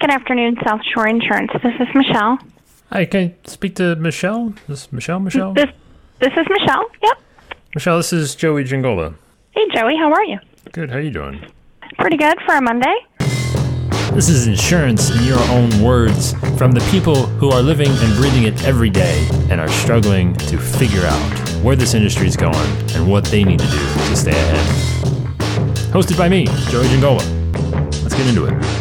Good afternoon, South Shore Insurance. This is Michelle. Hi, can I speak to Michelle? This is Michelle, Michelle? This this is Michelle. Yep. Michelle, this is Joey Giangola. Hey, Joey. How are you? Good, how are you doing? Pretty good for a Monday. This is insurance in your own words from the people who are living and breathing it every day and are struggling to figure out where this industry is going and what they need to do to stay ahead. Hosted by me, Joey Giangola. Let's get into it.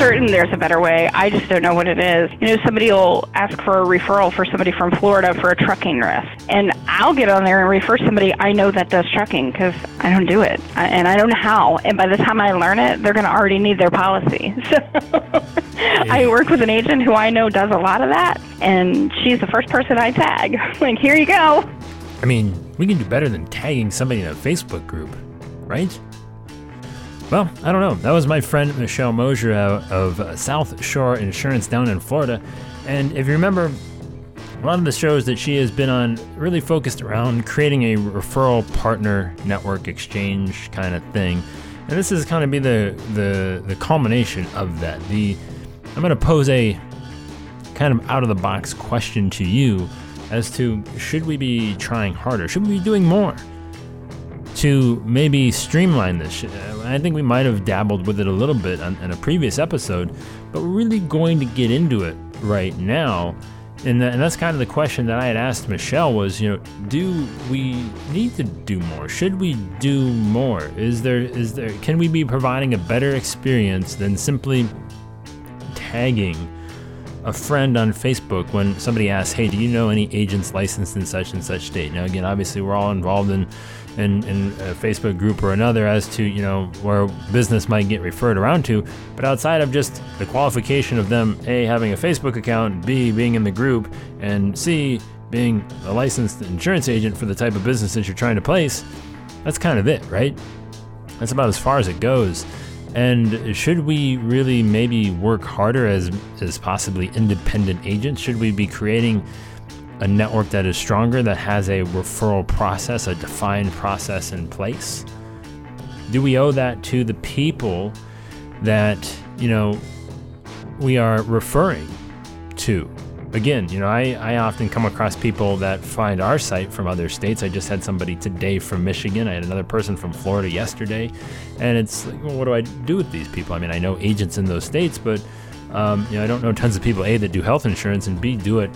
Certain there's a better way. I just don't know what it is. You know, somebody will ask for a referral for somebody from Florida for a trucking risk, and I'll get on there and refer somebody I know that does trucking because I don't do it and I don't know how. And by the time I learn it, they're going to already need their policy. So I work with an agent who I know does a lot of that, and she's the first person I tag. like, here you go. I mean, we can do better than tagging somebody in a Facebook group, right? Well, I don't know. That was my friend Michelle Mosier of South Shore Insurance down in Florida. And if you remember, a lot of the shows that she has been on really focused around creating a referral partner network exchange kind of thing. And this is kind of be the the the culmination of that. The I'm going to pose a kind of out of the box question to you as to should we be trying harder? Should we be doing more? To maybe streamline this. I think we might have dabbled with it a little bit on, in a previous episode, but we're really going to get into it right now. And, and that's kind of the question that I had asked Michelle was, you know, do we need to do more? Should we do more? Is there is there can we be providing a better experience than simply tagging a friend on Facebook when somebody asks, "Hey, do you know any agents licensed in such and such state?" Now, again, obviously, we're all involved in in, in a Facebook group or another as to you know where business might get referred around to. But outside of just the qualification of them a having a Facebook account, b being in the group, and c being a licensed insurance agent for the type of business that you're trying to place, that's kind of it, right? That's about as far as it goes. And should we really maybe work harder as as possibly independent agents? Should we be creating a network that is stronger, that has a referral process, a defined process in place? Do we owe that to the people that, you know, we are referring to? Again, you know, I, I often come across people that find our site from other states. I just had somebody today from Michigan. I had another person from Florida yesterday. And it's like, well, what do I do with these people? I mean, I know agents in those states, but, um, you know, I don't know tons of people, A, that do health insurance, and B, do it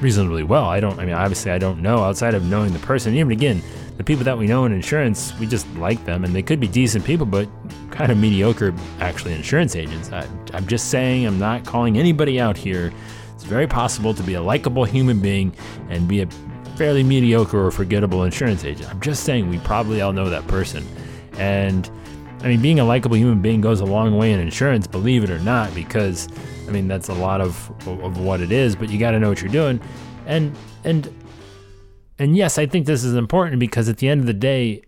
reasonably well. I don't, I mean, obviously, I don't know outside of knowing the person. Even again, the people that we know in insurance, we just like them, and they could be decent people, but kind of mediocre, actually, insurance agents. I, I'm just saying, I'm not calling anybody out here. It's very possible to be a likable human being and be a fairly mediocre or forgettable insurance agent. I'm just saying, we probably all know that person. And I mean, being a likable human being goes a long way in insurance, believe it or not, because I mean, that's a lot of of what it is, but you got to know what you're doing. And and and yes, I think this is important because at the end of the day,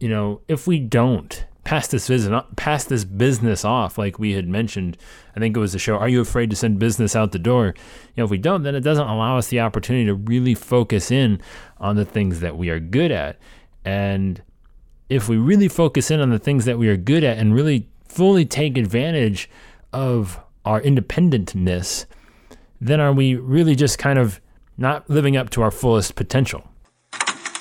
you know, if we don't pass this business pass this business off like we had mentioned, I think it was the show Are you afraid to send business out the door? You know, if we don't, then it doesn't allow us the opportunity to really focus in on the things that we are good at. And if we really focus in on the things that we are good at and really fully take advantage of our independentness, then are we really just kind of not living up to our fullest potential?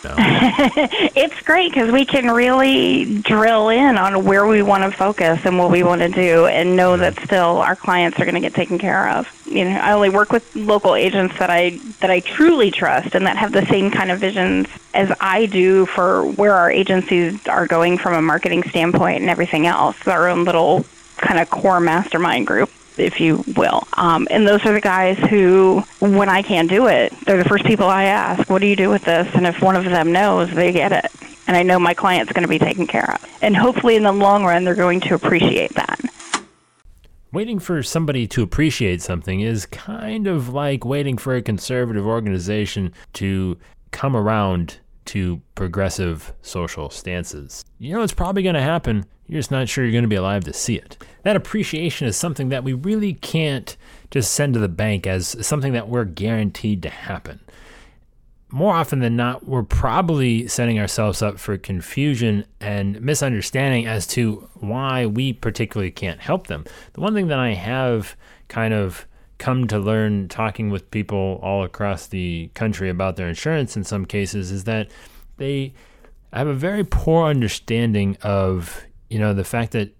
No. it's great because we can really drill in on where we want to focus and what we want to do, and know that still our clients are going to get taken care of. You know, I only work with local agents that I that I truly trust and that have the same kind of visions as I do for where our agencies are going from a marketing standpoint and everything else. Our own little kind of core mastermind group if you will. Um, and those are the guys who, when I can't do it, they're the first people I ask, what do you do with this? And if one of them knows, they get it. And I know my client's going to be taken care of. And hopefully in the long run, they're going to appreciate that. Waiting for somebody to appreciate something is kind of like waiting for a conservative organization to come around to progressive social stances. You know, it's probably going to happen. You're just not sure you're going to be alive to see it. That appreciation is something that we really can't just send to the bank as something that we're guaranteed to happen. more often than not, we're probably setting ourselves up for confusion and misunderstanding as to why we particularly can't help them. The one thing that I have kind of come to learn talking with people all across the country about their insurance in some cases is that they have a very poor understanding of, you know, the fact that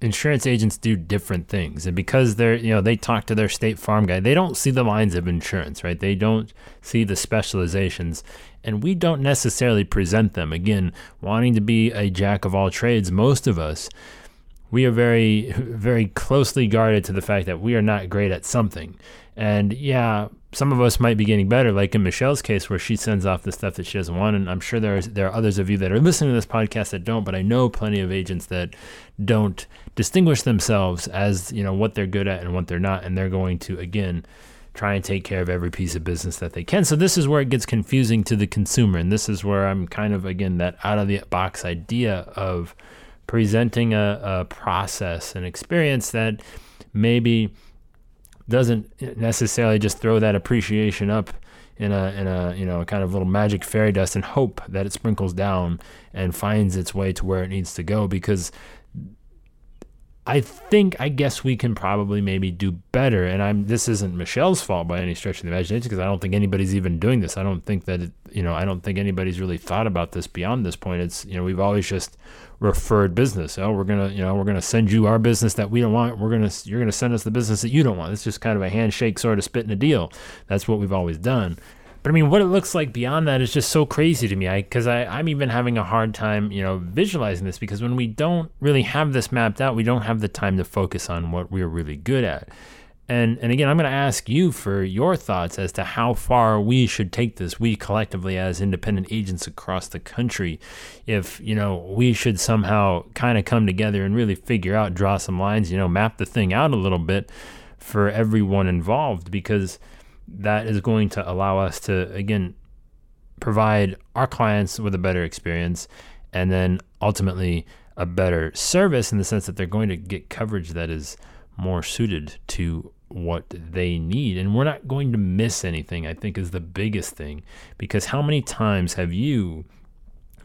insurance agents do different things. And because they're you know they talk to their state farm guy they don't see the lines of insurance right? They don't see the specializations. And we don't necessarily present them. Again wanting to be a jack of all trades most of us we are very very closely guarded to the fact that we are not great at something and yeah some of us might be getting better, like in Michelle's case, where she sends off the stuff that she doesn't want. And I'm sure there's there are others of you that are listening to this podcast that don't, but I know plenty of agents that don't distinguish themselves as you know what they're good at and what they're not, and they're going to again try and take care of every piece of business that they can. So this is where it gets confusing to the consumer, and this is where I'm kind of again that out of the box idea of presenting a, a process and experience that maybe doesn't necessarily just throw that appreciation up in a in a you know kind of little magic fairy dust and hope that it sprinkles down and finds its way to where it needs to go. Because I think I guess we can probably maybe do better. And I'm this isn't Michelle's fault by any stretch of the imagination because I don't think anybody's even doing this. I don't think that it, you know I don't think anybody's really thought about this beyond this point. It's you know we've always just referred business. Oh, we're gonna you know we're gonna send you our business that we don't want. We're gonna you're gonna send us the business that you don't want. It's just kind of a handshake sort of spitting a deal. That's what we've always done. But I mean, what it looks like beyond that is just so crazy to me. I because I I'm even having a hard time, you know, visualizing this because when we don't really have this mapped out, we don't have the time to focus on what we're really good at. And and again, I'm going to ask you for your thoughts as to how far we should take this, we collectively as independent agents across the country. If you know, we should somehow kind of come together and really figure out, draw some lines, you know, map the thing out a little bit for everyone involved because that is going to allow us to again provide our clients with a better experience and then ultimately a better service in the sense that they're going to get coverage that is more suited to what they need. And we're not going to miss anything i think is the biggest thing. Because how many times have you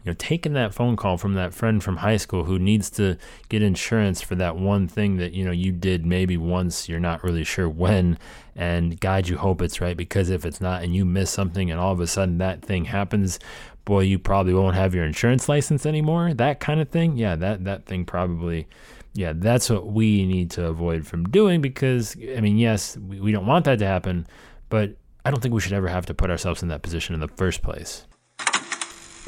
you know, taking that phone call from that friend from high school who needs to get insurance for that one thing that you know you did maybe once, you're not really sure when, and God, you hope it's right because if it's not and you miss something and all of a sudden that thing happens, boy, you probably won't have your insurance license anymore. That kind of thing, yeah, that that thing probably, yeah, that's what we need to avoid from doing because I mean, yes, we, we don't want that to happen, but I don't think we should ever have to put ourselves in that position in the first place.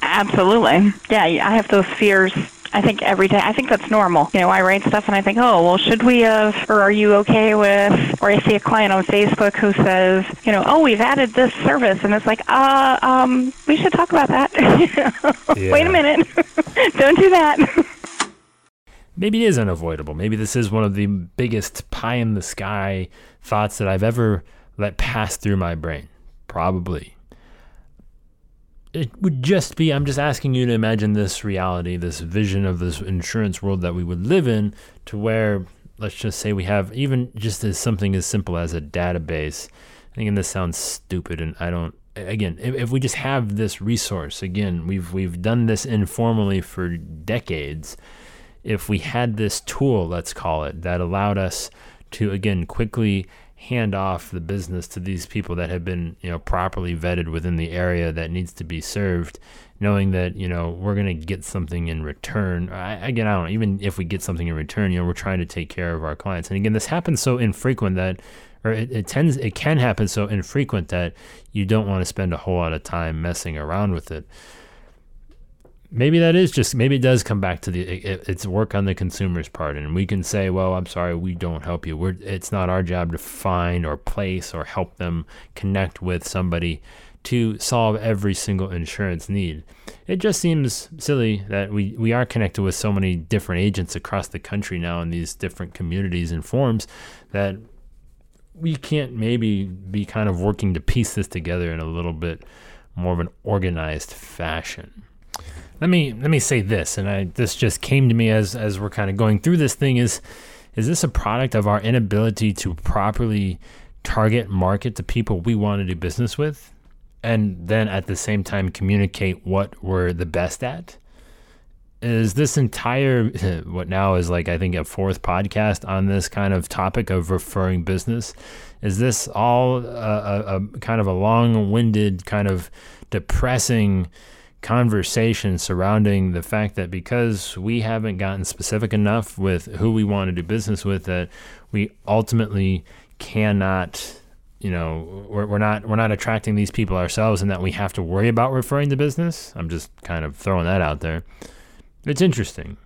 Absolutely. Yeah, I have those fears. I think every day. I think that's normal. You know, I write stuff and I think, oh, well, should we have, or are you okay with, or I see a client on Facebook who says, you know, oh, we've added this service, and it's like, uh, um, we should talk about that. yeah. Wait a minute, don't do that. Maybe it is unavoidable. Maybe this is one of the biggest pie in the sky thoughts that I've ever let pass through my brain. Probably it would just be I'm just asking you to imagine this reality, this vision of this insurance world that we would live in to where let's just say we have even just as something as simple as a database. Again, this sounds stupid and I don't again, if, if we just have this resource, again, we've we've done this informally for decades. If we had this tool, let's call it, that allowed us to again quickly hand off the business to these people that have been you know properly vetted within the area that needs to be served knowing that you know we're going to get something in return. I, again i don't know even if we get something in return you know we're trying to take care of our clients. And again this happens so infrequent that or it, it tends it can happen so infrequent that you don't want to spend a whole lot of time messing around with it maybe that is just maybe it does come back to the it, it's work on the consumer's part. And we can say well i'm sorry we don't help you. We're it's not our job to find or place or help them connect with somebody to solve every single insurance need. It just seems silly that we we are connected with so many different agents across the country now in these different communities and forms that we can't maybe be kind of working to piece this together in a little bit more of an organized fashion let me let me say this, and I this just came to me as as we're kind of going through this thing is is this a product of our inability to properly target market the people we want to do business with? and then at the same time communicate what we're the best at? Is this entire, what now is like, I think, a fourth podcast on this kind of topic of referring business? Is this all a, a, a kind of a long winded, kind of depressing conversation surrounding the fact that because we haven't gotten specific enough with who we want to do business with, that we ultimately cannot you know we're, we're not we're not attracting these people ourselves and that we have to worry about referring to business. I'm just kind of throwing that out there. It's interesting.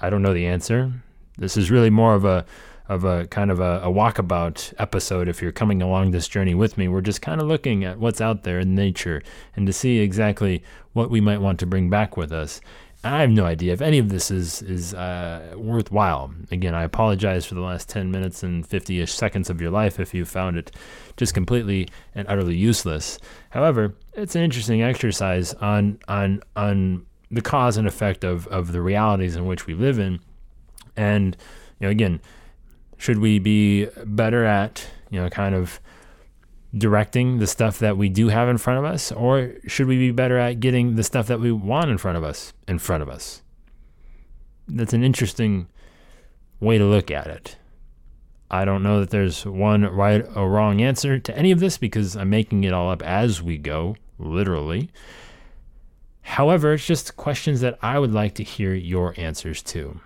I don't know the answer. This is really more of a of a kind of a, a walkabout episode if you're coming along this journey with me we're just kind of looking at what's out there in nature and to see exactly what we might want to bring back with us I have no idea if any of this is is uh, worthwhile. Again, I apologize for the last 10 minutes and 50 ish seconds of your life if you found it just completely and utterly useless. However, it's an interesting exercise on on on the cause and effect of, of the realities in which we live in. And, you know, again, should we be better at, you know, kind of directing the stuff that we do have in front of us, or should we be better at getting the stuff that we want in front of us in front of us? That's an interesting way to look at it. I don't know that there's one right or wrong answer to any of this because I'm making it all up as we go, literally. However, it's just questions that I would like to hear your answers to.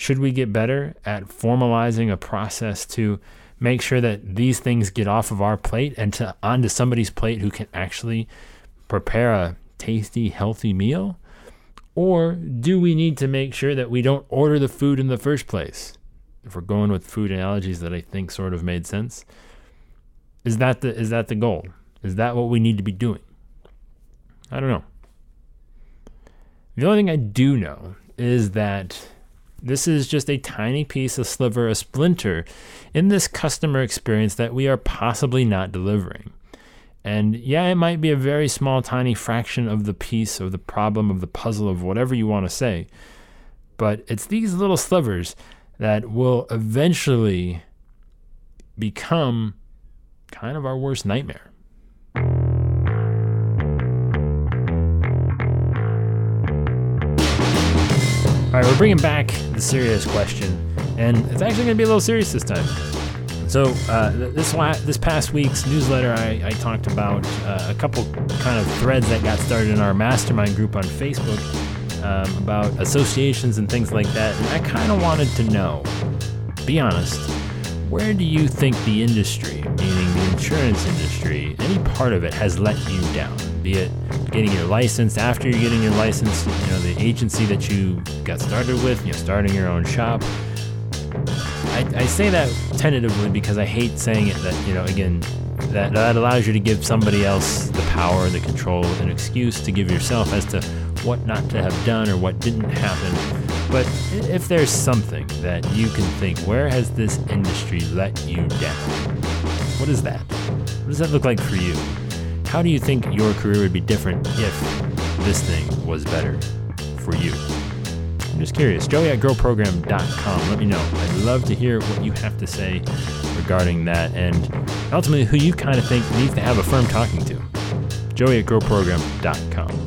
Should we get better at formalizing a process to make sure that these things get off of our plate and to onto somebody's plate who can actually prepare a tasty, healthy meal? Or do we need to make sure that we don't order the food in the first place? If we're going with food analogies that I think sort of made sense, is that the is that the goal? Is that what we need to be doing? I don't know. The only thing I do know is that this is just a tiny piece, a sliver, a splinter in this customer experience that we are possibly not delivering. And yeah, it might be a very small, tiny fraction of the piece of the problem of the puzzle of whatever you want to say. But it's these little slivers that will eventually become kind of our worst nightmare. All right, we're bringing back the serious question, and it's actually going to be a little serious this time. So uh, this la- this past week's newsletter, I, I talked about uh, a couple kind of threads that got started in our mastermind group on Facebook um, about associations and things like that, and I kind of wanted to know, be honest, where do you think the industry, meaning the insurance industry, any part of it has let you down? Be it getting your license after you're getting your license, you know, the agency that you got started with, you know, starting your own shop. I, I say that tentatively because I hate saying it that, you know, again, that, that allows you to give somebody else the power, the control, an excuse to give yourself as to what not to have done or what didn't happen. But if there's something that you can think, where has this industry let you down? What is that? What does that look like for you? How do you think your career would be different if this thing was better for you? I'm just curious. Joey at growprogram.com. Let me know. I'd love to hear what you have to say regarding that and ultimately who you kind of think needs to have a firm talking to. Joey at growprogram.com.